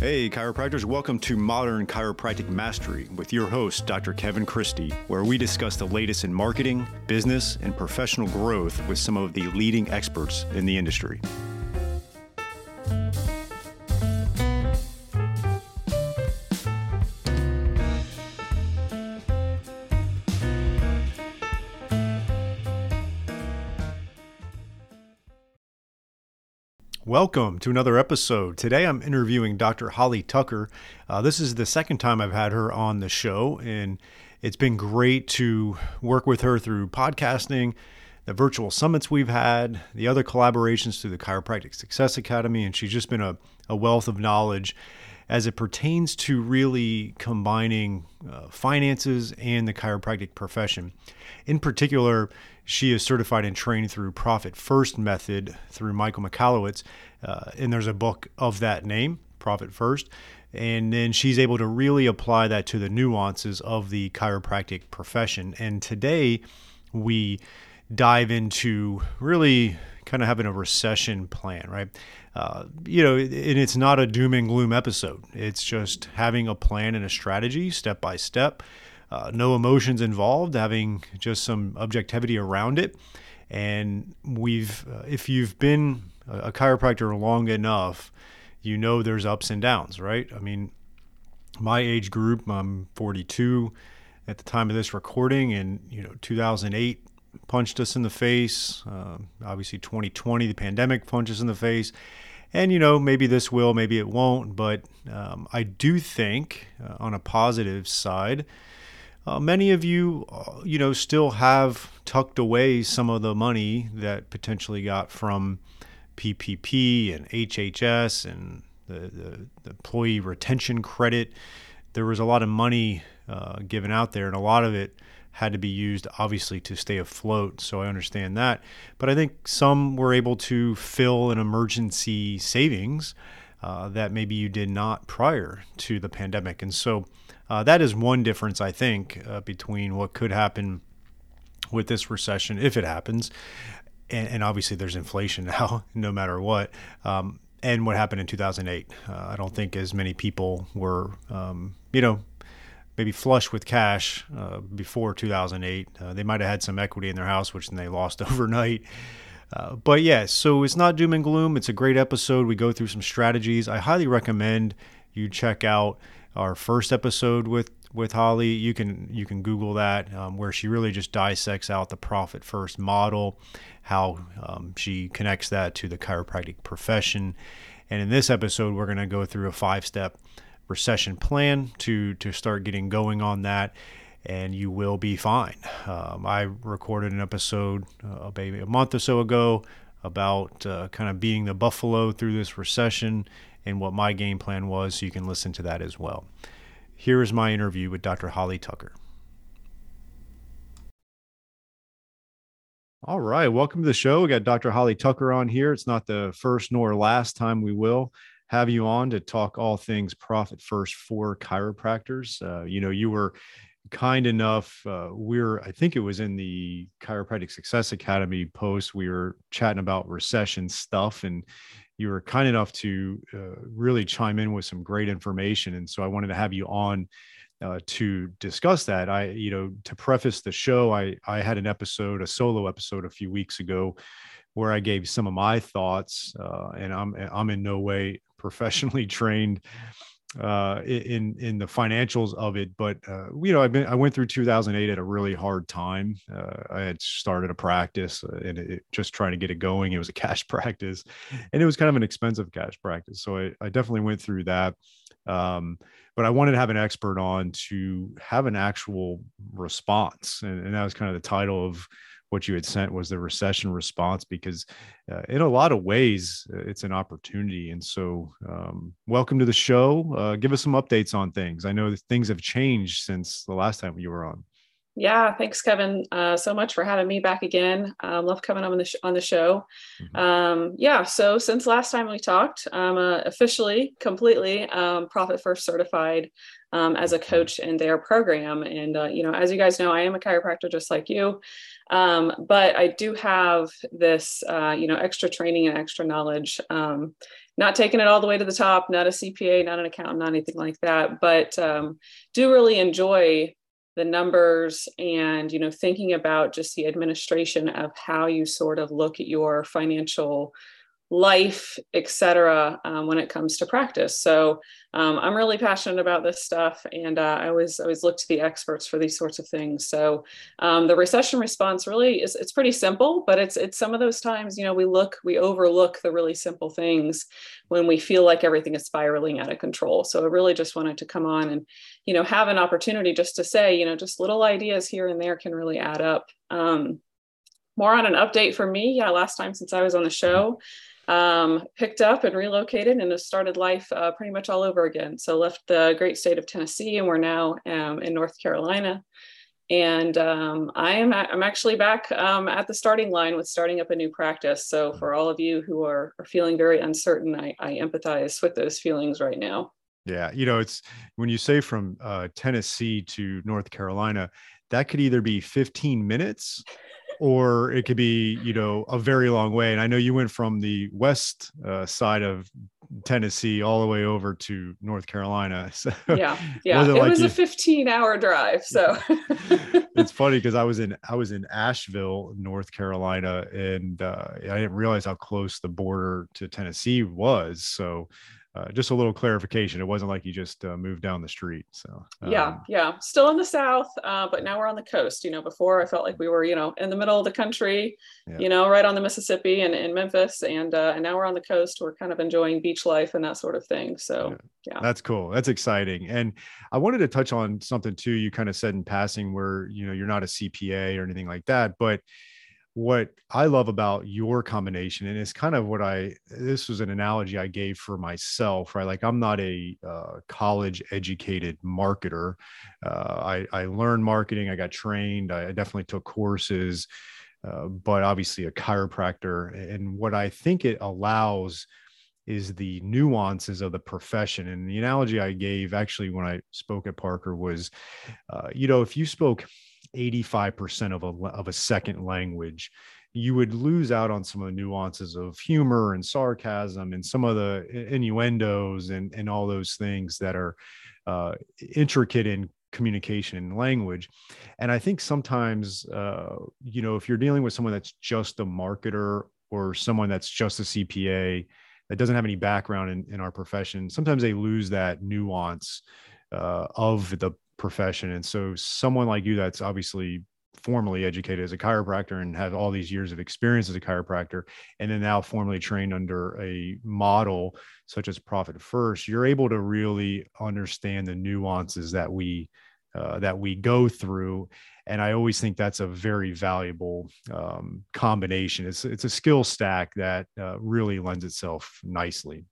Hey, chiropractors, welcome to Modern Chiropractic Mastery with your host, Dr. Kevin Christie, where we discuss the latest in marketing, business, and professional growth with some of the leading experts in the industry. Welcome to another episode. Today I'm interviewing Dr. Holly Tucker. Uh, this is the second time I've had her on the show, and it's been great to work with her through podcasting, the virtual summits we've had, the other collaborations through the Chiropractic Success Academy, and she's just been a, a wealth of knowledge as it pertains to really combining uh, finances and the chiropractic profession. In particular, she is certified and trained through Profit First method through Michael Michalowicz. Uh, and there's a book of that name, Profit First. And then she's able to really apply that to the nuances of the chiropractic profession. And today we dive into really kind of having a recession plan, right? Uh, you know, and it's not a doom and gloom episode. It's just having a plan and a strategy step by step uh, no emotions involved, having just some objectivity around it. And we've, uh, if you've been a, chiropractor long enough, you know there's ups and downs, right? I mean, my age group, I'm 42 at the time of this recording, and you know, 2008 punched us in the face. Uh, obviously, 2020, the pandemic punched us in the face. And, you know, maybe this will, maybe it won't. But um, I do think, uh, on a positive side, uh, many of you, uh, you know, still have tucked away some of the money that potentially got from PPP and HHS and the, the, the employee retention credit. There was a lot of money uh, given out there, and a lot of it had to be used, obviously, to stay afloat. So I understand that. But I think some were able to fill an emergency savings uh, that maybe you did not prior to the pandemic. And so uh, that is one difference, I think, uh, between what could happen with this recession, if it happens, and, and obviously there's inflation now, no matter what, um, and what happened in 2008. Uh, I don't think as many people were, um, you know, maybe flush with cash uh, before 2008. Uh, they might have had some equity in their house, which then they lost overnight. Uh, but yeah, so it's not doom and gloom. It's a great episode. We go through some strategies. I highly recommend you check out our first episode with with Holly. You can you can Google that um, where she really just dissects out the profit first model, how um, she connects that to the chiropractic profession. And in this episode, we're going to go through a five step recession plan to to start getting going on that. And you will be fine. Um, I recorded an episode uh, maybe a month or so ago about uh, kind of being the buffalo through this recession and what my game plan was, so you can listen to that as well. Here is my interview with Dr. Holly Tucker. All right, welcome to the show. We got Dr. Holly Tucker on here. It's not the first nor last time we will have you on to talk all things profit first for chiropractors. Uh, you know, you were kind enough. Uh, we're, I think it was in the Chiropractic Success Academy post. We were chatting about recession stuff, and you were kind enough to uh, really chime in with some great information. And so I wanted to have you on uh, to discuss that. I, you know, to preface the show, I I had an episode, a solo episode, a few weeks ago, where I gave some of my thoughts, uh, and I'm I'm in no way professionally trained uh, in in the financials of it. But uh, you know, I've been I went through 2008 at a really hard time. Uh, I had started a practice uh, and it, just trying to get it going. It was a cash practice, and it was kind of an expensive cash practice. So I, I definitely went through that. Um, but I wanted to have an expert on to have an actual response, and, and that was kind of the title of what you had sent was the recession response because uh, in a lot of ways uh, it's an opportunity and so um, welcome to the show uh, give us some updates on things i know that things have changed since the last time you were on Yeah, thanks, Kevin, uh, so much for having me back again. Um, love coming on the sh- on the show. Mm-hmm. Um, yeah, so since last time we talked, I'm uh, officially, completely um, Profit First certified um, as a coach in their program. And uh, you know, as you guys know, I am a chiropractor just like you, um, but I do have this, uh, you know, extra training and extra knowledge. Um, not taking it all the way to the top, not a CPA, not an accountant, not anything like that, but um, do really enjoy the numbers and you know thinking about just the administration of how you sort of look at your financial life, etc., um, when it comes to practice. So um, I'm really passionate about this stuff, and uh, I always always look to the experts for these sorts of things. So um, the recession response really is it's pretty simple, but it's it's some of those times you know we look we overlook the really simple things when we feel like everything is spiraling out of control. So I really just wanted to come on and you know have an opportunity just to say you know just little ideas here and there can really add up. Um, more on an update for me. Yeah, last time since I was on the show um, picked up and relocated and have started life uh, pretty much all over again. So left the great state of Tennessee and we're now um, in North Carolina. And um, I am I'm actually back um, at the starting line with starting up a new practice. So for all of you who are, are feeling very uncertain, I, I empathize with those feelings right now. Yeah, you know, it's when you say from uh, Tennessee to North Carolina, that could either be 15 minutes or it could be you know a very long way and i know you went from the west uh, side of tennessee all the way over to north carolina so yeah yeah. it, it like was you... a 15 hour drive so. It's funny because i was in i was in asheville north carolina and uh, i didn't realize how close the border to tennessee was so uh, just a little clarification. It wasn't like you just uh, moved down the street. So um, yeah, yeah, still in the South, uh, but now we're on the coast. You know, before I felt like we were, you know, in the middle of the country, yeah. you know, right on the Mississippi and in Memphis, and uh, and now we're on the coast. We're kind of enjoying beach life and that sort of thing. So yeah. yeah, that's cool. That's exciting. And I wanted to touch on something too. You kind of said in passing where you know you're not a CPA or anything like that, but what I love about your combination, and it's kind of what I this was an analogy I gave for myself, right? Like I'm not a uh, college educated marketer. Uh, I I learned marketing. I got trained. I definitely took courses, uh, but obviously a chiropractor. And what I think it allows is the nuances of the profession. And the analogy I gave actually when I spoke at Parker was, uh, you know, if you spoke 85% of a, of a second language, you would lose out on some of the nuances of humor and sarcasm and some of the innuendos and, and all those things that are uh, intricate in communication and language. And I think sometimes, uh, you know, if you're dealing with someone that's just a marketer or someone that's just a CPA that doesn't have any background in, in our profession, sometimes they lose that nuance uh, of the profession. And so someone like you that's obviously formally educated as a chiropractor and have all these years of experience as a chiropractor and then now formally trained under a model such as profit first you're able to really understand the nuances that we uh, that we go through. And i always think that's a very valuable um, combination. It's it's a skill stack that uh, really lends itself nicely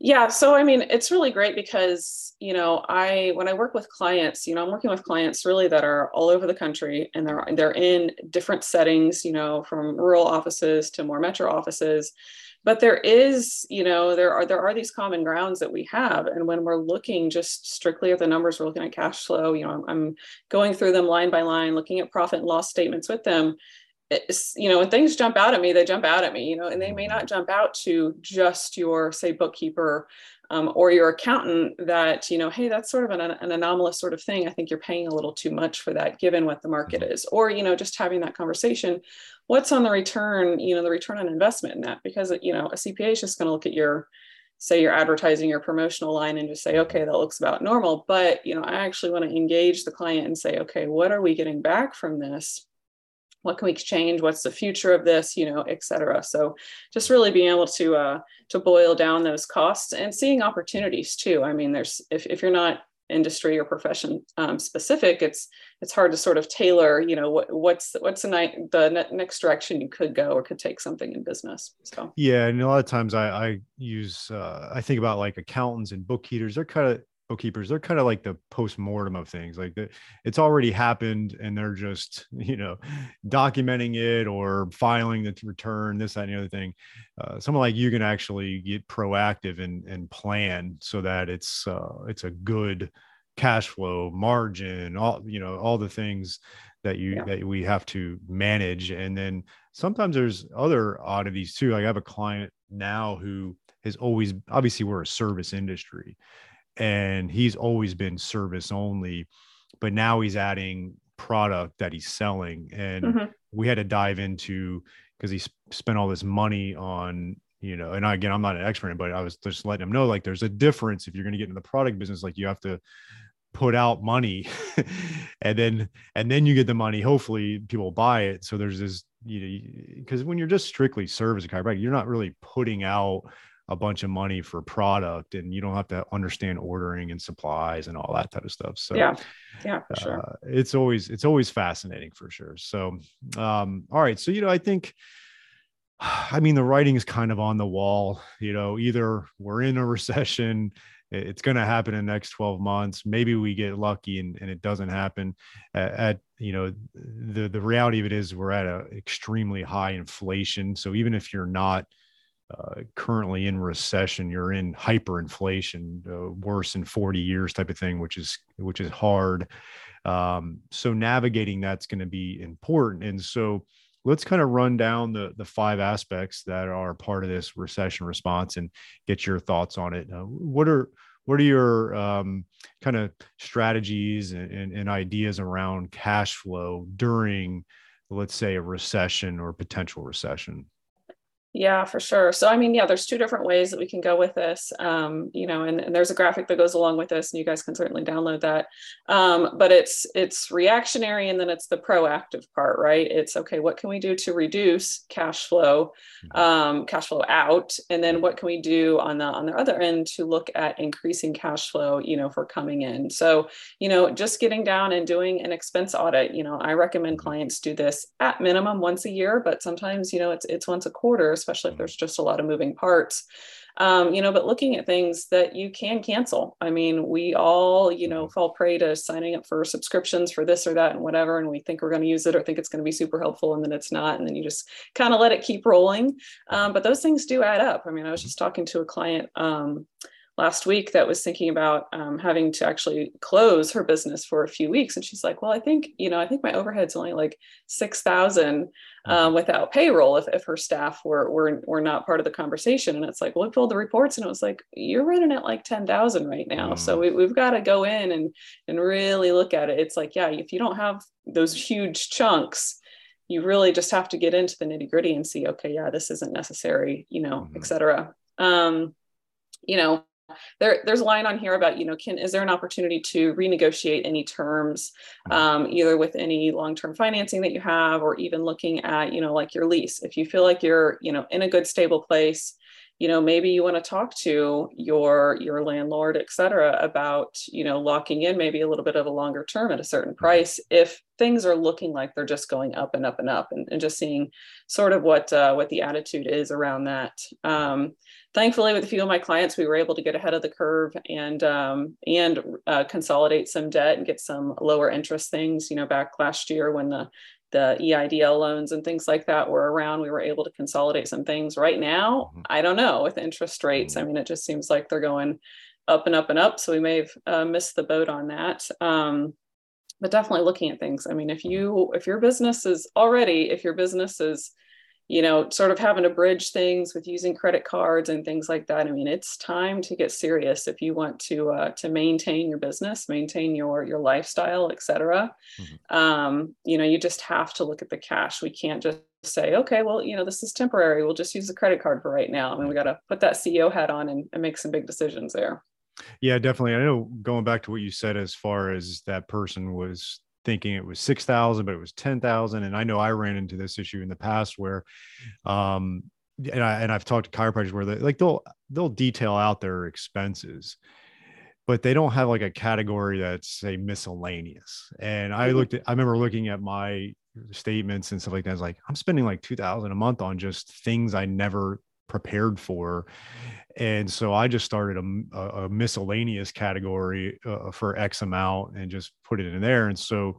yeah, so I mean, it's really great because, you know, I when I work with clients, you know, I'm working with clients really that are all over the country and they're they're in different settings, you know, from rural offices to more metro offices. But there is, you know, there are there are these common grounds that we have and when we're looking just strictly at the numbers, we're looking at cash flow, you know, I'm, I'm going through them line by line, looking at profit and loss statements with them you know, when things jump out at me, they jump out at me, you know, and they may not jump out to just your, say, bookkeeper um, or your accountant that, you know, hey, that's sort of an, an, anomalous sort of thing. I think you're paying a little too much for that given what the market mm-hmm. is. Or, you know, just having that conversation. What's on the return, you know, the return on investment in that? Because, you know, a CPA is just going to look at your, say you're advertising your promotional line and just say okay that looks about normal but you know i actually want to engage the client and say okay what are we getting back from this what can we exchange? What's the future of this you know et cetera. So just really being able to uh, to boil down those costs and seeing opportunities too. I mean there's if, if you're not industry or profession um, specific it's it's hard to sort of tailor you know what, what's what's the, night, the ne- next direction you could go or could take something in business so. Yeah and a lot of times i i use uh, i think about like accountants and bookkeepers. They're kind of bookkeepers they're kind of like the post-mortem of things like the, it's already happened and they're just you know documenting it or filing the return this that and the other thing. Uh, someone like you can actually get proactive and and plan so that it's uh, it's a good cash flow margin all you know all the things that you yeah. that we have to manage. And then sometimes there's other oddities too. Like i have a client now who has always obviously we're a service industry and he's always been service only but now he's adding product that he's selling. And mm-hmm. we had to dive into because he spent all this money on you know and again i'm not an expert but i was just letting him know like there's a difference if you're going to get in the product business like you have to put out money. And then and then you get the money hopefully people buy it. So there's this you know because when you're just strictly service chiropractic you're not really putting out a bunch of money for product and you don't have to understand ordering and supplies and all that type of stuff. So yeah. Yeah sure. uh, it's always it's always fascinating for sure. So um all right. So you know i think i mean the writing is kind of on the wall you know either we're in a recession it's going to happen in the next 12 months maybe we get lucky and, and it doesn't happen. At, at, you know the the reality of it is we're at a extremely high inflation. So even if you're not uh, currently in recession you're in hyperinflation uh, worse in 40 years type of thing which is which is hard. Um, so navigating that's going to be important. And so let's kind of run down the the five aspects that are part of this recession response and get your thoughts on it. Uh, what are what are your um, kind of strategies and, and, and ideas around cash flow during let's say a recession or potential recession yeah, for sure. So, I mean, yeah, there's two different ways that we can go with this. Um, you know, and, and, there's a graphic that goes along with this, and you guys can certainly download that. Um, but it's it's reactionary, and then it's the proactive part, right? It's okay. What can we do to reduce cash flow, mm-hmm. um, cash flow out, and then what can we do on the on the other end to look at increasing cash flow, you know, for coming in. So, you know, just getting down and doing an expense audit. You know, I recommend mm-hmm. clients do this at minimum once a year, but sometimes, you know, it's it's once a quarter especially if mm-hmm. there's just a lot of moving parts. Um, you know, but looking at things that you can cancel. I mean, we all, you know, mm-hmm. fall prey to signing up for subscriptions for this or that and whatever, and we think we're going to use it or think it's going to be super helpful, and then it's not, and then you just kind of let it keep rolling. Um, but those things do add up. I mean, I was just talking to a client. Um, last week that was thinking about um, having to actually close her business for a few weeks and she's like well i think you know i think my overhead's only like 6000 um, mm-hmm. without payroll if, if her staff were, were were not part of the conversation and it's like well we pulled the reports and it was like you're running at like 10000 right now mm. so we, we've got to go in and and really look at it it's like yeah if you don't have those huge chunks you really just have to get into the nitty gritty and see okay yeah this isn't necessary you know mm-hmm. etc um you know there, there's a line on here about, you know, can is there an opportunity to renegotiate any terms, mm-hmm. um, either with any long-term financing that you have, or even looking at, you know, like your lease. If you feel like you're, you know, in a good stable place, you know maybe you want to talk to your your landlord et cetera about you know locking in maybe a little bit of a longer term at a certain mm-hmm. price if things are looking like they're just going up and up and up and, and just seeing sort of what uh, what the attitude is around that um, thankfully with a few of my clients we were able to get ahead of the curve and um, and uh, consolidate some debt and get some lower interest things you know back last year when the the EIDL loans and things like that were around. We were able to consolidate some things. Right now, mm-hmm. I don't know with interest rates. Mm-hmm. I mean, it just seems like they're going up and up and up. So we may have uh, missed the boat on that. Um, but definitely looking at things. I mean, if you if your business is already if your business is you know, sort of having to bridge things with using credit cards and things like that. I mean, it's time to get serious if you want to uh, to maintain your business, maintain your your lifestyle, etc. Mm-hmm. Um, you know, you just have to look at the cash. We can't just say, okay, well, you know, this is temporary. We'll just use the credit card for right now. I mean, we got to put that CEO hat on and, and make some big decisions there. Yeah, definitely. I know going back to what you said as far as that person was thinking it was 6,000, but it was 10,000. And I know I ran into this issue in the past where, um, and, I, and I've talked to chiropractors where they like they'll they'll detail out their expenses, but they don't have like a category that's say miscellaneous. And I mm-hmm. looked at I remember looking at my statements and stuff like that. I was like, I'm spending like two thousand a month on just things I never prepared for. And so I just started a, a miscellaneous category uh, for X amount and just put it in there. And so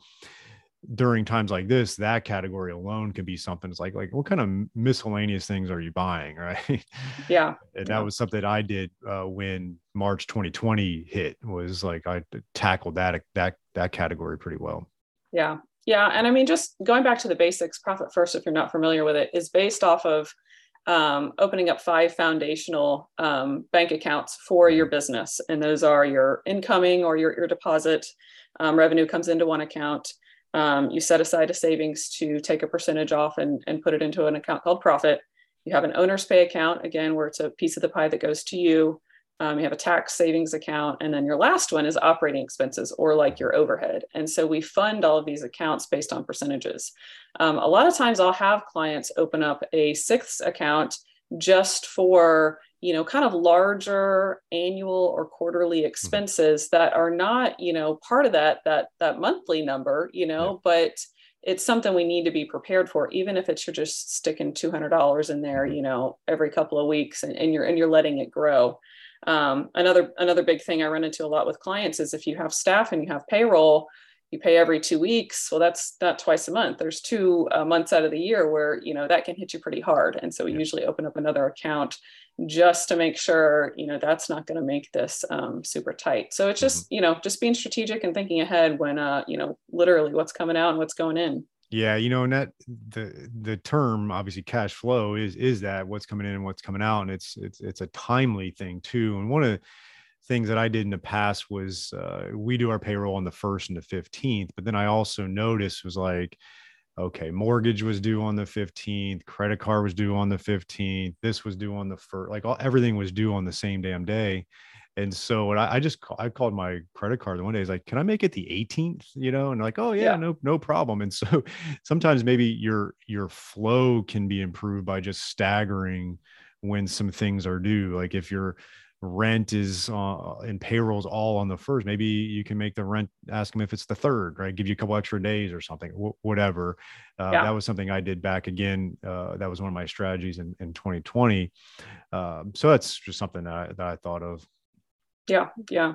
during times like this, that category alone can be something. It's like, like what kind of miscellaneous things are you buying, right? Yeah. and yeah. that was something I did uh, when March 2020 hit. Was like I tackled that that that category pretty well. Yeah, yeah, and I mean, just going back to the basics, Profit First, if you're not familiar with it, is based off of um, opening up five foundational um, bank accounts for your business, and those are your incoming or your your deposit um, revenue comes into one account um, you set aside a savings to take a percentage off and, and put it into an account called profit. You have an owner's pay account, again, where it's a piece of the pie that goes to you. Um, you have a tax savings account. And then your last one is operating expenses or like your overhead. And so we fund all of these accounts based on percentages. Um, a lot of times I'll have clients open up a sixth account just for you know kind of larger annual or quarterly mm-hmm. expenses that are not you know part of that that that monthly number you know but it's something we need to be prepared for even if it's you're just sticking $200 in there mm-hmm. you know every couple of weeks and, and you're and you're letting it grow um, another another big thing i run into a lot with clients is if you have staff and you have payroll you pay every two weeks. Well that's not twice a month. There's two uh, months out of the year where you know that can hit you pretty hard. And so we yeah. usually open up another account just to make sure you know that's not going to make this um, super tight. So it's just mm-hmm. you know just being strategic and thinking ahead when uh you know literally what's coming out and what's going in yeah you know and that the the term obviously cash flow is is that what's coming in and what's coming out and it's it's it's a timely thing too and one of the things that I did in the past was uh, we do our payroll on the first and the 15th, but then I also noticed was like, okay, mortgage was due on the 15th, credit card was due on the 15th, this was due on the first, like all, everything was due on the same damn day. And so what I, I just I called my credit card the one day. Is like, can I make it the 18th? You know, and like, oh yeah, yeah, no, no problem. And so sometimes maybe your your flow can be improved by just staggering when some things are due. Like if you're rent is uh, and payrolls all on the first maybe you can make the rent ask them if it's the third right give you a couple extra days or something whatever uh, yeah. that was something i did back again uh, that was one of my strategies in, in 2020 um, so that's just something that I, that I thought of yeah yeah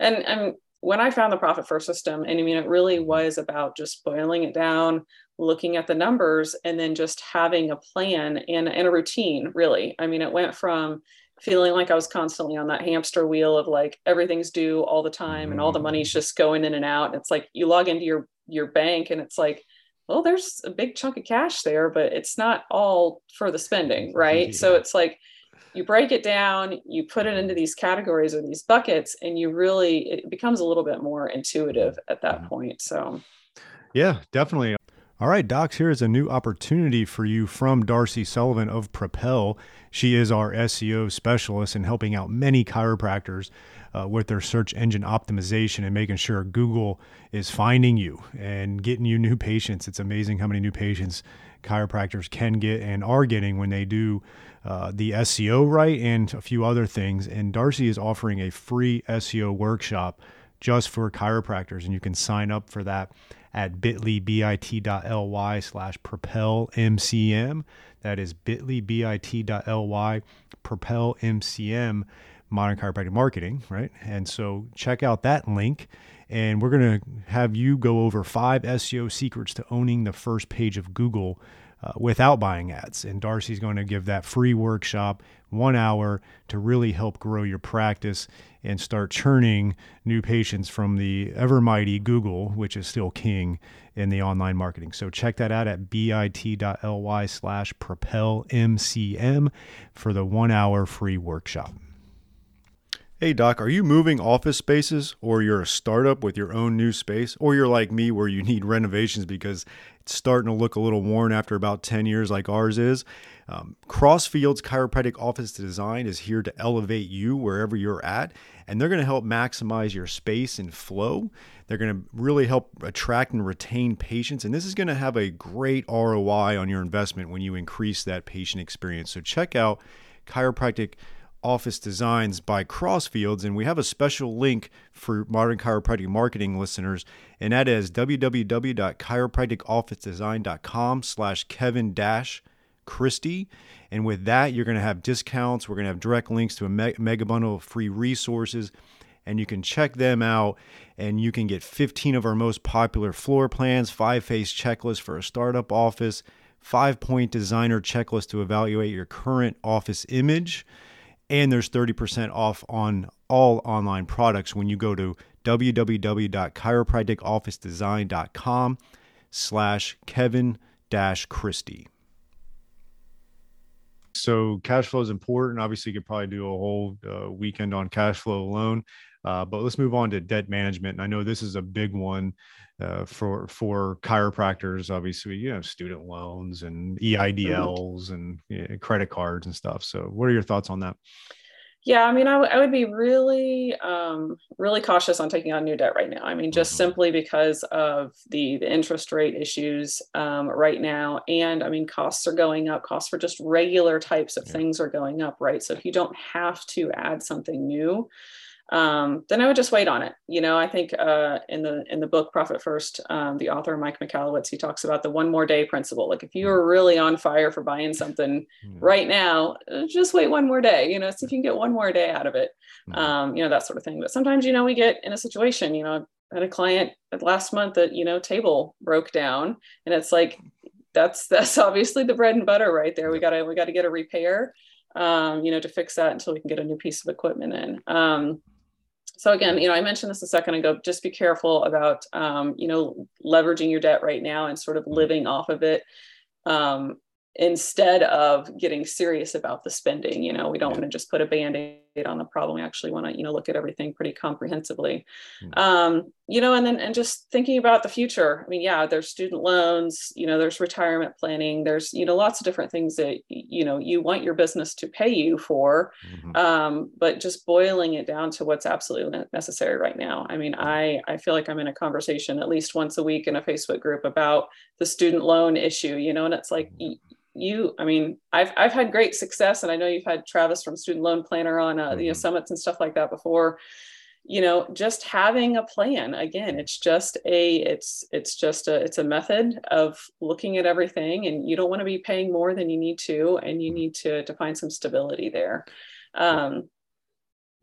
and and when i found the profit first system and i mean it really mm-hmm. was about just boiling it down looking at the numbers and then just having a plan and, and a routine really i mean it went from feeling like I was constantly on that hamster wheel of like everything's due all the time and all the money's mm. just going in and out. And it's like you log into your your bank and it's like, well, there's a big chunk of cash there, but it's not all for the spending, right? Yeah. So it's like you break it down, you put it into these categories or these buckets, and you really it becomes a little bit more intuitive at that mm-hmm. point. So yeah, definitely. All right, docs, here is a new opportunity for you from Darcy Sullivan of Propel. She is our SEO specialist in helping out many chiropractors uh, with their search engine optimization and making sure Google is finding you and getting you new patients. It's amazing how many new patients chiropractors can get and are getting when they do uh, the SEO right and a few other things. And Darcy is offering a free SEO workshop just for chiropractors, and you can sign up for that at bit.ly bit.ly slash propel mcm. That is bit.ly bit.ly propel mcm modern chiropractic marketing, right? And so check out that link. And we're going to have you go over five SEO secrets to owning the first page of Google uh, without buying ads. And Darcy's going to give that free workshop, one hour, to really help grow your practice and start churning new patients from the ever mighty Google, which is still king in the online marketing. So check that out at bit.ly slash propelmcm for the one hour free workshop. Hey, Doc, are you moving office spaces or you're a startup with your own new space? Or you're like me where you need renovations because it's starting to look a little worn after about 10 years, like ours is? Um, Crossfields Chiropractic Office Design is here to elevate you wherever you're at, and they're going to help maximize your space and flow. They're going to really help attract and retain patients, and this is going to have a great ROI on your investment when you increase that patient experience. So check out chiropractic office designs by Crossfields, and we have a special link for modern chiropractic marketing listeners, and that is www.chiropracticofficedesign.com slash Kevin dash Christie. And with that, you're going to have discounts. We're going to have direct links to a mega bundle of free resources. And you can check them out and you can get 15 of our most popular floor plans, five phase checklist for a startup office, five point designer checklist to evaluate your current office image. And there's 30% off on all online products when you go to www.chiropracticofficedesign.com slash Kevin dash Christie. So cash flow is important. Obviously, you could probably do a whole uh, weekend on cash flow alone. Uh, but let's move on to debt management. And I know this is a big one uh, for for chiropractors. Obviously, you have student loans and EIDLs mm-hmm. and you know, credit cards and stuff. So, what are your thoughts on that? Yeah, I mean, I, w- I would be really, um, really cautious on taking on new debt right now. I mean, just mm-hmm. simply because of the the interest rate issues um, right now, and I mean, costs are going up. Costs for just regular types of yeah. things are going up, right? So if you don't have to add something new, um, then I would just wait on it. You know, I think uh, in the in the book Profit First, um, the author Mike Michalowicz he talks about the one more day principle. Like if you are really on fire for buying something mm. right now, uh, just wait one more day. You know, see if you can get one more day out of it. Mm. Um, you know that sort of thing. But sometimes you know we get in a situation. You know, I had a client last month that you know table broke down, and it's like that's that's obviously the bread and butter right there. We gotta we gotta get a repair. Um, you know, to fix that until we can get a new piece of equipment in. So again, you know, I mentioned this a second ago. Just be careful about, um, you know, leveraging your debt right now and sort of mm-hmm. living off of it. Um, instead of getting serious about the spending you know we don't yeah. want to just put a band-aid on the problem we actually want to you know look at everything pretty comprehensively mm-hmm. um, you know and then and just thinking about the future i mean yeah there's student loans you know there's retirement planning there's you know lots of different things that you know you want your business to pay you for mm-hmm. um, but just boiling it down to what's absolutely necessary right now i mean i i feel like i'm in a conversation at least once a week in a facebook group about the student loan issue you know and it's like mm-hmm you i mean i've i've had great success and i know you've had travis from student loan planner on uh, mm-hmm. you know mm-hmm. summits and stuff like that before you know just having a plan again it's just a it's it's just a it's a method of looking at everything and you don't want to be paying more than you need to and you need to to find some stability there um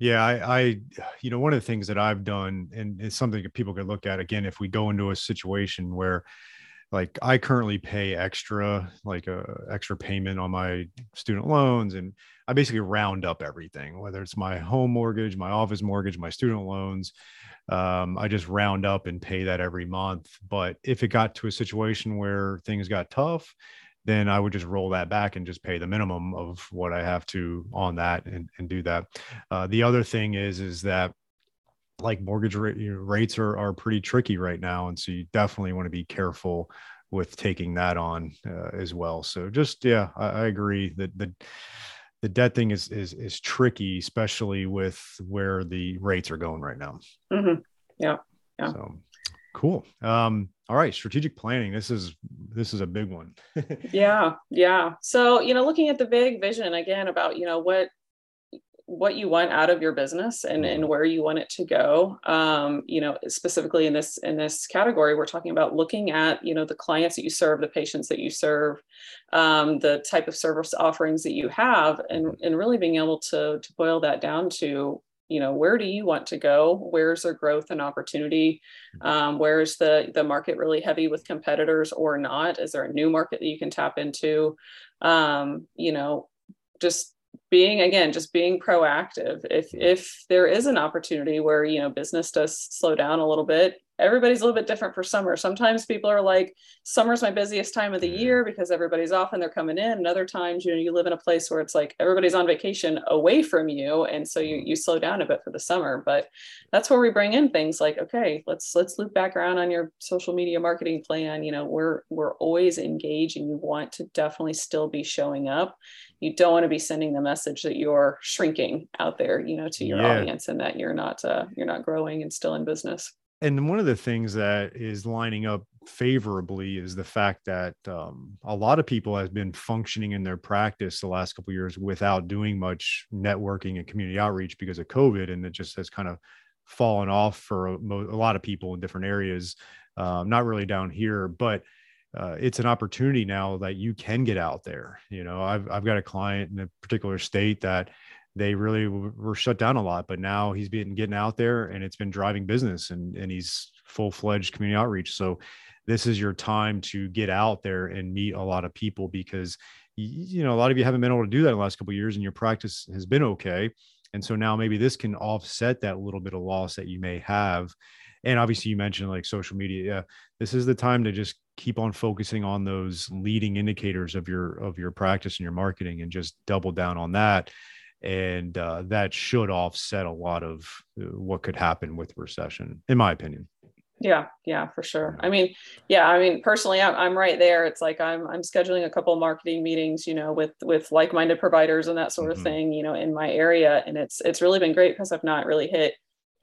yeah, I, I, you know, one of the things that I've done, and it's something that people could look at again if we go into a situation where like I currently pay extra, like a uh, extra payment on my student loans, and I basically round up everything, whether it's my home mortgage, my office mortgage, my student loans. Um, I just round up and pay that every month. But if it got to a situation where things got tough, then I would just roll that back and just pay the minimum of what I have to on that and, and do that. Uh, the other thing is, is that like mortgage rates are, are pretty tricky right now. And so you definitely want to be careful with taking that on uh, as well. So just, yeah, I, I, agree that the, the debt thing is, is, is tricky, especially with where the rates are going right now. Mm-hmm. Yeah. Yeah. So cool. Um, all right. Strategic planning. This is, this is a big one. yeah. Yeah. So, you know, looking at the big vision again about, you know, what, what you want out of your business and, and where you want it to go. Um, you know specifically in this in this category we're talking about looking at you know the clients that you serve the patients that you serve um, the type of service offerings that you have and and really being able to to boil that down to you know where do you want to go? Where's there growth and opportunity? Um, where's the the market really heavy with competitors or not? Is there a new market that you can tap into? Um, you know just being again just being proactive. If if there is an opportunity where you know business does slow down a little bit everybody's a little bit different for summer. Sometimes people are like, summer's my busiest time of the year because everybody's off and they're coming in. And other times, you know, you live in a place where it's like everybody's on vacation away from you. And so you, you slow down a bit for the summer. But that's where we bring in things like, okay, let's let's loop back around on your social media marketing plan. You know, we're we're always engaged and you want to definitely still be showing up. You don't want to be sending the message that you're shrinking out there, you know, to your yeah. audience and that you're not uh, you're not growing and still in business and one of the things that is lining up favorably is the fact that um, a lot of people have been functioning in their practice the last couple years without doing much networking and community outreach because of covid and it just has kind of fallen off for a, a lot of people in different areas um, not really down here but uh, it's an opportunity now that you can get out there. You know, I've I've got a client in a particular state that they really were shut down a lot, but now he's been getting out there and it's been driving business and and he's full fledged community outreach. So this is your time to get out there and meet a lot of people because you know a lot of you haven't been able to do that in the last couple years and your practice has been okay. And so now maybe this can offset that little bit of loss that you may have. And obviously you mentioned like social media. Yeah this is the time to just keep on focusing on those leading indicators of your of your practice and your marketing and just double down on that and uh, that should offset a lot of uh, what could happen with recession in my opinion. Yeah yeah for sure. I mean yeah i mean personally i'm, I'm right there. It's like i'm i'm scheduling a couple marketing meetings you know with with like-minded providers and that sort of mm-hmm. thing you know in my area and it's it's really been great because i've not really hit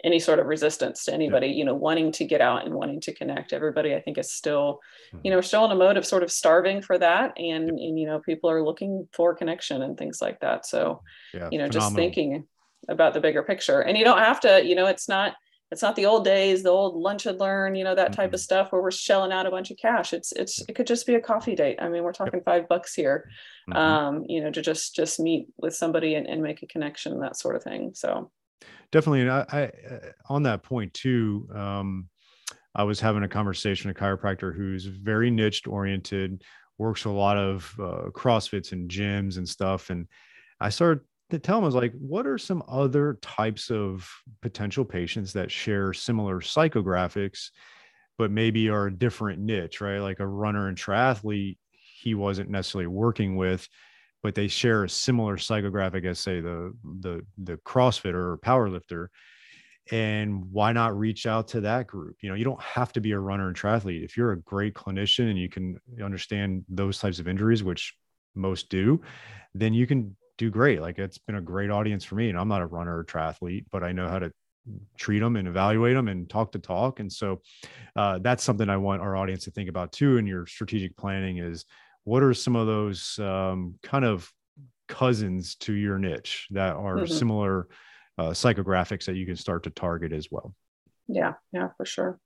any sort of resistance to anybody, you know, wanting to get out and wanting to connect. Everybody, I think, is still, you hmm. know, still in a mode of sort of starving for that, and and you know, people are looking for connection and things like that. So, yeah, you know, phenomenal. just thinking about the bigger picture, and you don't have to, you know, it's not it's not the old days, the old lunch and learn, you know, that type mm-hmm. of stuff where we're shelling out a bunch of cash. It's it's it could just be a coffee date. I mean, we're talking five bucks here, mm-hmm. um, you know, to just just meet with somebody and, and make a connection, that sort of thing. So definitely. And I, I uh, on that point too, um, I was having a conversation with a chiropractor who's very niche oriented, works a lot of uh, CrossFits and gyms and stuff. And I started to tell him, I was like, what are some other types of potential patients that share similar psychographics, but maybe are a different niche, right? Like a runner and triathlete, he wasn't necessarily working with but they share a similar psychographic as say the the the crossfitter or power lifter and why not reach out to that group? You know you don't have to be a runner and triathlete. If you're a great clinician and you can understand those types of injuries which most do then you can do great. Like it's been a great audience for me and i'm not a runner or triathlete but i know how to treat them and evaluate them and talk to talk and so uh, that's something i want our audience to think about too in your strategic planning is what are some of those um, kind of cousins to your niche that are mm-hmm. similar uh, psychographics that you can start to target as well yeah yeah for sure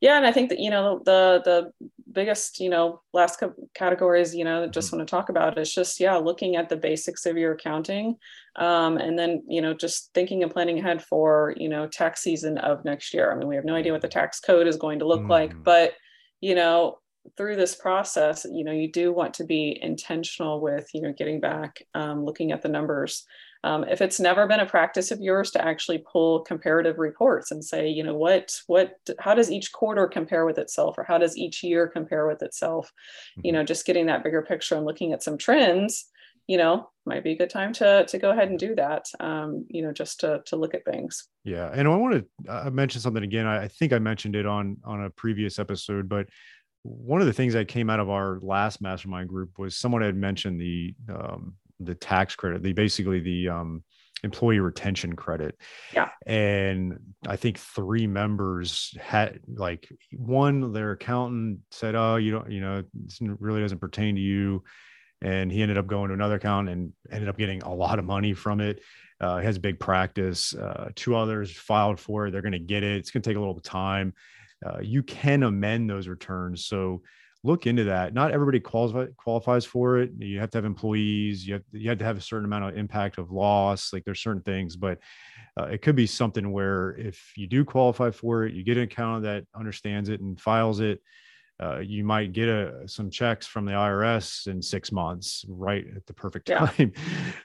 yeah and i think that you know the the biggest you know last categories you know just mm-hmm. want to talk about is just yeah looking at the basics of your accounting um, and then you know just thinking and planning ahead for you know tax season of next year i mean we have no idea what the tax code is going to look mm. like but you know through this process, you know, you do want to be intentional with, you know, getting back, um, looking at the numbers. Um, if it's never been a practice of yours to actually pull comparative reports and say, you know, what, what, how does each quarter compare with itself, or how does each year compare with itself? Mm-hmm. You know, just getting that bigger picture and looking at some trends, you know, might be a good time to to go ahead and do that. Um, you know, just to to look at things. Yeah, and I want to uh, mention something again. I, I think I mentioned it on on a previous episode, but one of the things that came out of our last mastermind group was someone had mentioned the um, the tax credit, the basically the um, employee retention credit. Yeah. And I think three members had like one, their accountant said, "Oh, you don't, you know, this really doesn't pertain to you." And he ended up going to another account and ended up getting a lot of money from it. Uh, he has a big practice. Uh, two others filed for it. They're going to get it. It's going to take a little time uh, you can amend those returns. So look into that. Not everybody qualifies qualifies for it. You have to have employees. You have you have to have a certain amount of impact of loss. Like there's certain things, but uh, it could be something where if you do qualify for it, you get an accountant that understands it and files it. Uh, you might get a, some checks from the IRS in six months, right at the perfect time. Yeah.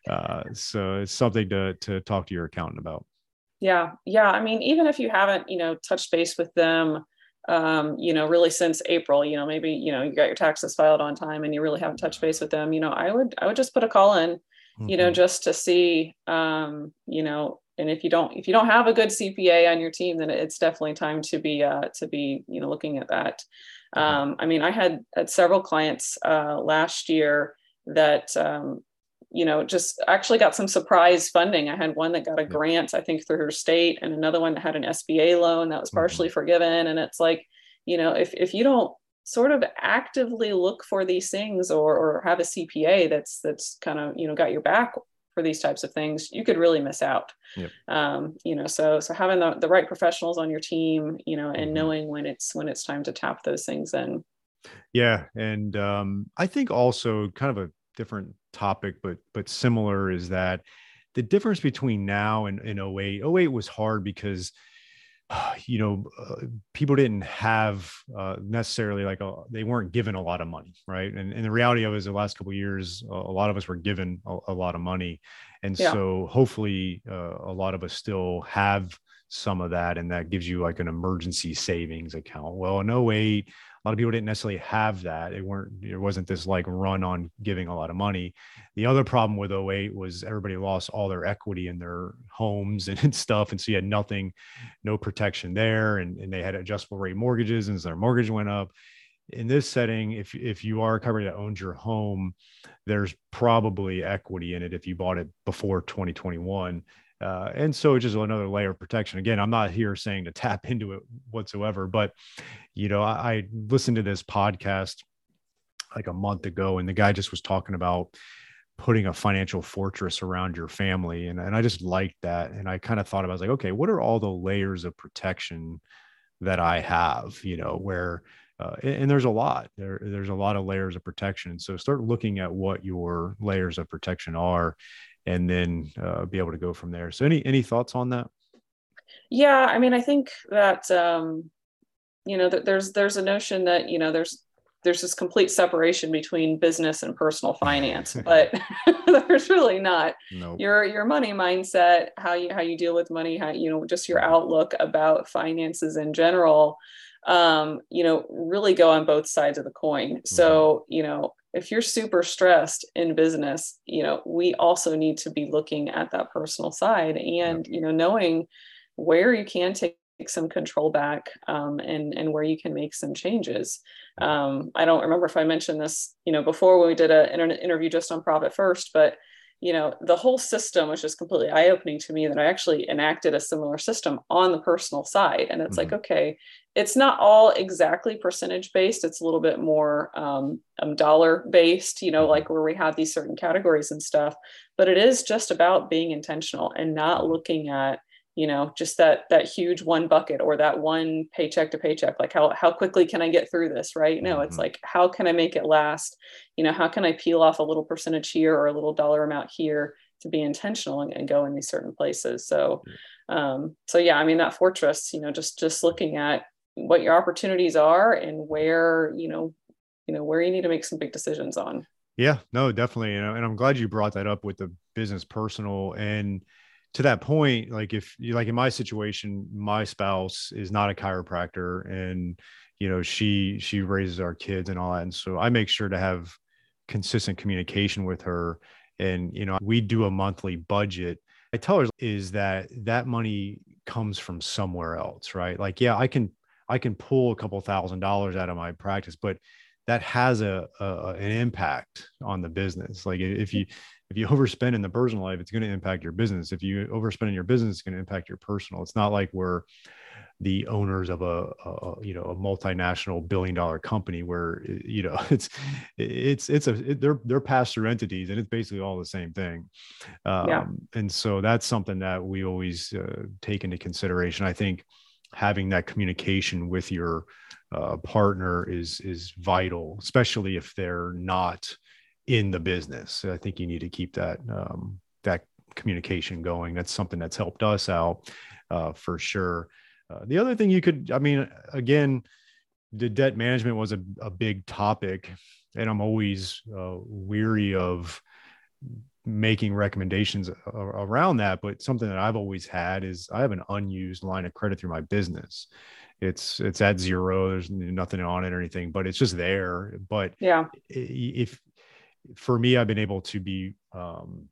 Uh, so it's something to to talk to your accountant about yeah yeah i mean even if you haven't you know touched base with them um, you know really since april you know maybe you know you got your taxes filed on time and you really haven't touched base with them you know i would i would just put a call in you know mm-hmm. just to see um, you know and if you don't if you don't have a good cpa on your team then it's definitely time to be uh, to be you know looking at that mm-hmm. um, i mean i had had several clients uh, last year that um, you know, just actually got some surprise funding. I had one that got a grant, I think, through her state, and another one that had an SBA loan that was partially mm-hmm. forgiven. And it's like, you know, if if you don't sort of actively look for these things or or have a CPA that's that's kind of you know got your back for these types of things, you could really miss out. Yep. Um, you know, so so having the, the right professionals on your team, you know, and mm-hmm. knowing when it's when it's time to tap those things in. Yeah, and um, I think also kind of a different topic, but but similar is that the difference between now and, and 08, 08 was hard because you know, uh, people didn't have uh, necessarily like a, they weren't given a lot of money, right? And, and the reality of it is, the last couple years, a, a lot of us were given a, a lot of money, and yeah. so hopefully, uh, a lot of us still have some of that, and that gives you like an emergency savings account. Well, in 08, a lot of people didn't necessarily have that. It weren't, there wasn't this like run on giving a lot of money. The other problem with 08 was everybody lost all their equity in their homes and, stuff. And so you had nothing, no protection there. And, and they had adjustable rate mortgages and so their mortgage went up. In this setting, if, if you are a company that owns your home, there's probably equity in it if you bought it before 2021 uh, and so it's just another layer of protection. Again, I'm not here saying to tap into it whatsoever, but you know, I, I listened to this podcast like a month ago, and the guy just was talking about putting a financial fortress around your family. And, and I just liked that. And I kind of thought about, I was like, okay, what are all the layers of protection that I have, you know, where, uh, and, there's a lot there, there's a lot of layers of protection. So start looking at what your layers of protection are and then uh, be able to go from there. So any any thoughts on that? Yeah, I mean, I think that um, you know that there's there's a notion that you know there's there's this complete separation between business and personal finance, but there's really not. Nope. Your your money mindset, how you how you deal with money, how you know just your outlook about finances in general, um, you know, really go on both sides of the coin. So mm-hmm. you know, if you're super stressed in business you know we also need to be looking at that personal side and you know knowing where you can take some control back um, and and where you can make some changes. Um, i don't remember if i mentioned this you know before when we did an interview just on profit first but you know the whole system was just completely eye-opening to me that i actually enacted a similar system on the personal side. And it's mm-hmm. like okay it's not all exactly percentage based it's a little bit more um, um, dollar based you know mm-hmm. like where we have these certain categories and stuff but it is just about being intentional and not looking at you know just that that huge one bucket or that one paycheck to paycheck like how how quickly can i get through this right? No mm-hmm. it's like how can i make it last? You know how can i peel off a little percentage here or a little dollar amount here to be intentional and, and go in these certain places? So um so yeah i mean that fortress you know just just looking at what your opportunities are and where you know you know where you need to make some big decisions on yeah no definitely know, and i'm glad you brought that up with the business personal and to that point, like if you like in my situation, my spouse is not a chiropractor and you know, she she raises our kids and all that. And so I make sure to have consistent communication with her. And you know, we do a monthly budget. I tell her is that that money comes from somewhere else, right? Like, yeah, I can I can pull a couple thousand dollars out of my practice, but that has a, a, an impact on the business. Like if you if you overspend in the personal life, it's going to impact your business. If you overspend in your business, it's going to impact your personal. It's not like we're the owners of a, a you know a multinational billion dollar company where you know it's it's it's a it, they're they're pass through entities and it's basically all the same thing um, yeah. and so that's something that we always uh, take into consideration i think having that communication with your uh, partner is is vital especially if they're not in the business. I think you need to keep that um, that communication going. That's something that's helped us out uh, for sure. Uh, the other thing you could, I mean, again, the debt management was a, a big topic, and I'm always uh, weary of making recommendations around that. But something that I've always had is I have an unused line of credit through my business. It's it's at zero. There's nothing on it or anything, but it's just there. But yeah, if for me, I've been able to be um,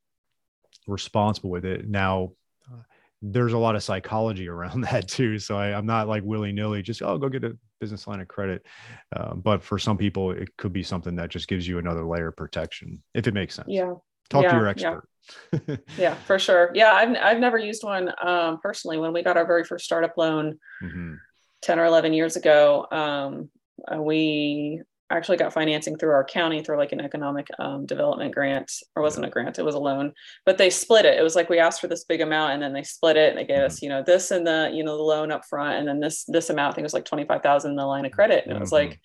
responsible with it. Now, uh, there's a lot of psychology around that too. So I, am not like willy nilly, just, oh, go get a business line of credit. Uh, but for some people, it could be something that just gives you another layer of protection, if it makes sense. Yeah. Talk yeah, to your expert. Yeah. yeah, for sure. Yeah, I've, I've never used one um, personally. When we got our very first startup loan mm-hmm. 10 or 11 years ago, um, uh, we actually got financing through our county through like an economic um, development grant or wasn't a grant it was a loan but they split it it was like we asked for this big amount and then they split it and they gave us mm-hmm. you know this and the you know the loan up front and then this this amount i think it was like 25000 in the line of credit and it was like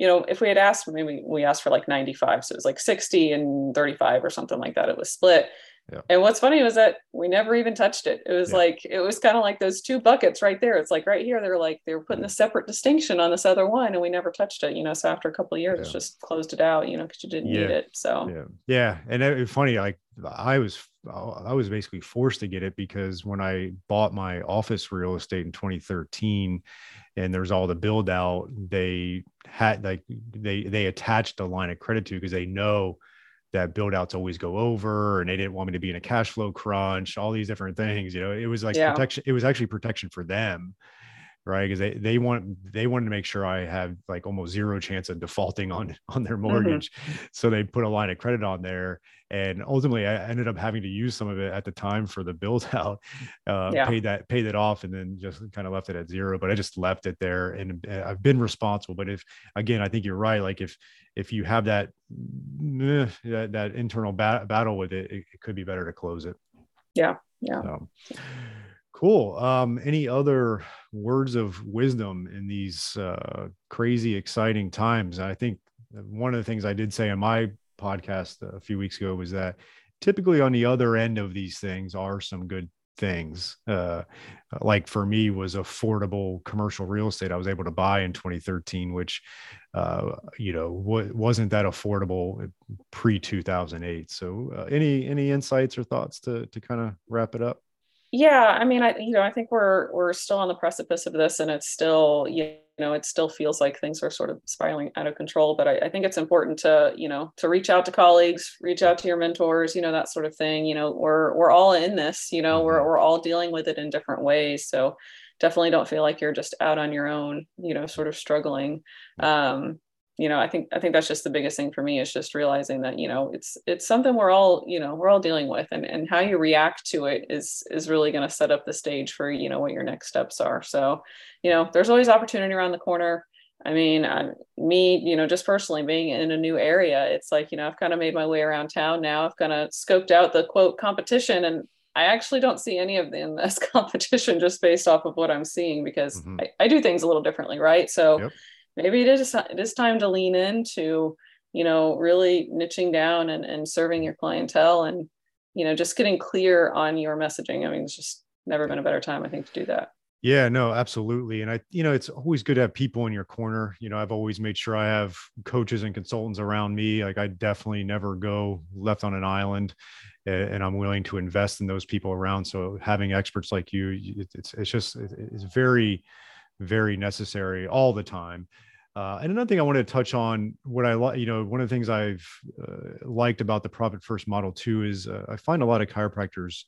you know, if we had asked, maybe we asked for like 95, so it was like 60 and 35 or something like that. It was split. Yeah. And what's funny was that we never even touched it. It was yeah. like it was kind of like those two buckets right there. It's like right here they're like they were putting a mm. separate distinction on this other one, and we never touched it. You know, so after a couple of years, yeah. just closed it out. You know, because you didn't need it. So yeah, yeah, and it's funny. Like I was I was basically forced to get it because when I bought my office real estate in 2013, and there's all the build out, they had like they they attached a line of credit to because they know that build outs always go over and they didn't want me to be in a cash flow crunch all these different things you know it was like yeah. protection it was actually protection for them right because they they want they wanted to make sure i have like almost zero chance of defaulting on on their mm-hmm. mortgage mm-hmm. so they put a line of credit on there and ultimately i ended up having to use some of it at the time for the build out uh, yeah. paid that paid it off and then just kind of left it at zero but i just left it there and i've been responsible but if again i think you're right like if if you have that that, that internal bat- battle with it, it, it could be better to close it. Yeah yeah. So, cool. Um any other words of wisdom in these uh crazy exciting times? I think one of the things i did say in my podcast a few weeks ago was that typically on the other end of these things are some good things. Uh, like for me was affordable commercial real estate I was able to buy in 2013, which, uh, you know, w- wasn't that affordable pre 2008. So uh, any, any insights or thoughts to, to kind of wrap it up? yeah i mean i you know i think we're we're still on the precipice of this and it's still you know it still feels like things are sort of spiraling out of control but I, I, think it's important to you know to reach out to colleagues reach out to your mentors you know that sort of thing you know we're we're all in this you know we're, mm-hmm. we're all dealing with it in different ways so definitely don't feel like you're just out on your own you know sort of struggling um you know i think i think that's just the biggest thing for me is just realizing that you know it's it's something we're all you know we're all dealing with and and how you react to it is is really going to set up the stage for you know what your next steps are so you know there's always opportunity around the corner i mean I, me you know just personally being in a new area it's like you know i've kind of made my way around town now i've kind of scoped out the quote competition and I actually don't see any of them as competition just based off of what I'm seeing because mm-hmm. I, I, do things a little differently, right? So yep maybe it is it is time to lean into you know really niching down and, and serving your clientele and you know just getting clear on your messaging. I mean it's just never been a better time i think to do that. Yeah no absolutely. And i you know it's always good to have people in your corner. You know i've always made sure i have coaches and consultants around me. Like i definitely never go left on an island and i'm willing to invest in those people around. So having experts like you it's it's just it's very very necessary all the time. Uh, and another thing I wanted to touch on, what I like, you know, one of the things I've uh, liked about the profit first model too is uh, I find a lot of chiropractors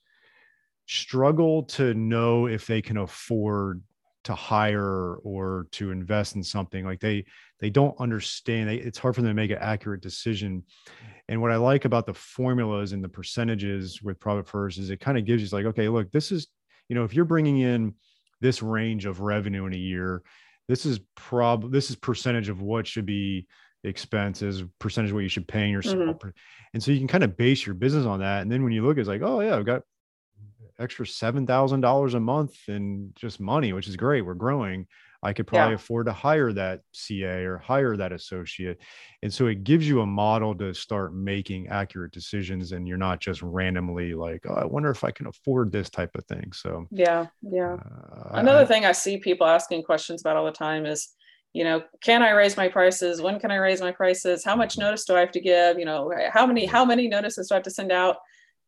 struggle to know if they can afford to hire or to invest in something like they they don't understand they, it's hard for them to make an accurate decision. And what i like about the formulas and the percentages with profit first is it kind of gives you like okay look this is you know if you're bringing in this range of revenue in a year this is prob this is percentage of what should be expenses percentage of what you should pay yourself mm-hmm. and so you can kind of base your business on that and then when you look it's like oh yeah i've got extra seven thousand dollars a month in just money which is great we're growing I could probably yeah. afford to hire that CA or hire that associate. And so it gives you a model to start making accurate decisions and you're not just randomly like, oh, I wonder if I can afford this type of thing. So, yeah, yeah. Uh, Another I, thing I see people asking questions about all the time is, you know, can I raise my prices? When can I raise my prices? How much notice do I have to give? You know, how many how many notices do I have to send out?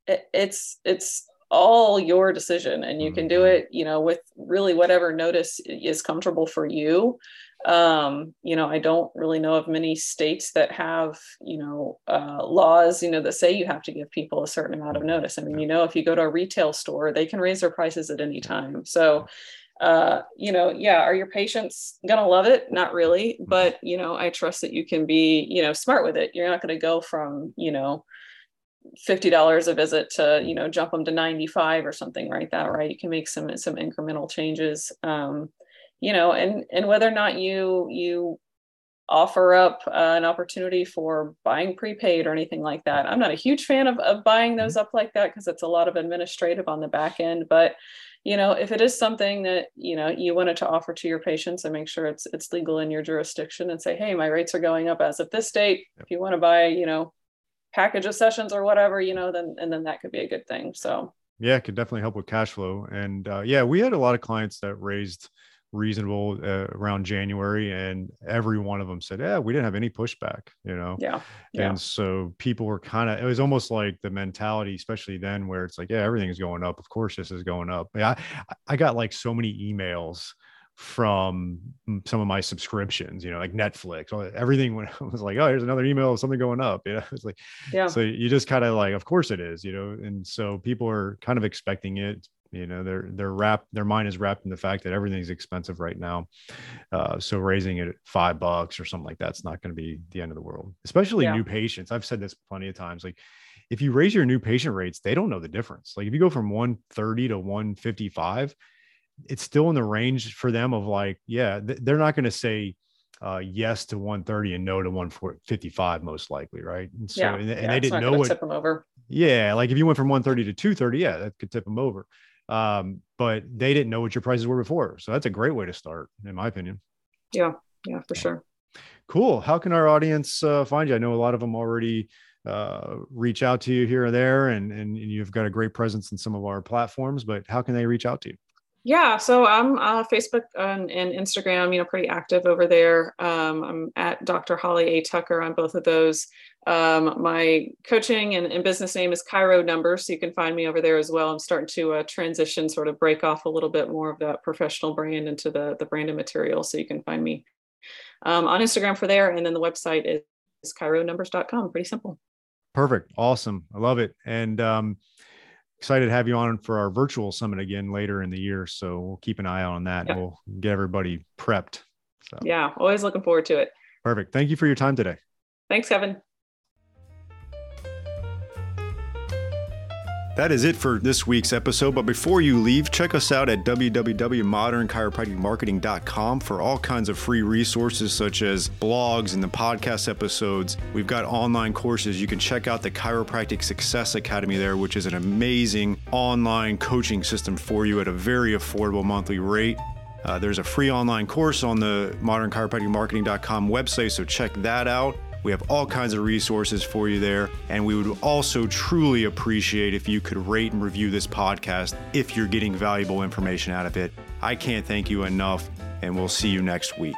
It, it's it's all your decision and you can do mm-hmm. it you know with really whatever notice is comfortable for you. Um, you know i don't really know of many states that have you know uh, laws you know that say you have to give people a certain amount of mm-hmm. notice. I mean you know if you go to a retail store they can raise their prices at any time. So uh, you know yeah are your patients gonna love it? Not really mm-hmm. but you know i trust that you can be you know smart with it. You're not going to go from you know $50 a visit to you know jump them to 95 or something like that right? You can make some some incremental changes um, you know and and whether or not you you offer up uh, an opportunity for buying prepaid or anything like that. I'm not a huge fan of, of buying those up like that because it's a lot of administrative on the back end but you know, if it is something that, you know, you wanted to offer to your patients and make sure it's it's legal in your jurisdiction and say, hey, my rates are going up as of this date. If you want to buy, you know, package of sessions or whatever, you know, then and then that could be a good thing. So yeah, it could definitely help with cash flow. And uh, yeah, we had a lot of clients that raised reasonable uh, around January, and every one of them said, "Yeah, we didn't have any pushback," you know. Yeah. yeah. And so people were kind of. It was almost like the mentality, especially then, where it's like, "Yeah, everything's going up. Of course, this is going up." Yeah, I, I got like so many emails from some of my subscriptions, you know, like Netflix, everything was like, oh, here's another email of something going up. You know, it's like, yeah. So you just kind of like, of course it is, you know, and so people are kind of expecting it. You know, they're they're wrapped, their mind is wrapped in the fact that everything's expensive right now. Uh, so raising it five bucks or something like that's not going to be the end of the world, especially yeah. new patients. I've said this plenty of times. Like, if you raise your new patient rates, they don't know the difference. Like if you go from 130 to 155 it's still in the range for them of like, yeah, they're not going to say uh, yes to 130 and no to 155 most likely, right? And so, yeah, and, and yeah, they didn't know what tip them over. Yeah, like if you went from 130 to 230, yeah, that could tip them over. Um, but they didn't know what your prices were before, so that's a great way to start, in my opinion. Yeah, yeah, for sure. Cool. How can our audience uh, find you? I know a lot of them already uh, reach out to you here or there, and and you've got a great presence in some of our platforms. But how can they reach out to you? Yeah, so I'm uh, Facebook and, and, Instagram, you know, pretty active over there. Um, I'm at Dr. Holly A. Tucker on both of those. Um, my coaching and, and, business name is Chiro Numbers, so you can find me over there as well. I'm starting to uh, transition, sort of break off a little bit more of that professional brand into the the branded material, so you can find me um, on Instagram for there, and then the website is, is chironumbers.com. Pretty simple. Perfect, awesome, I love it, and um, excited to have you on for our virtual summit again later in the year. So we'll keep an eye out on that. Yep. We'll get everybody prepped. So yeah, always looking forward to it. Perfect. Thank you for your time today. Thanks, Kevin. That is it for this week's episode. But before you leave, check us out at www.modernchiropracticmarketing.com for all kinds of free resources such as blogs and the podcast episodes. We've got online courses. You can check out the Chiropractic Success Academy there, which is an amazing online coaching system for you at a very affordable monthly rate. Uh, there's a free online course on the modernchiropracticmarketing.com website, so check that out. We have all kinds of resources for you there. And we would also truly appreciate if you could rate and review this podcast if you're getting valuable information out of it. I can't thank you enough, and we'll see you next week.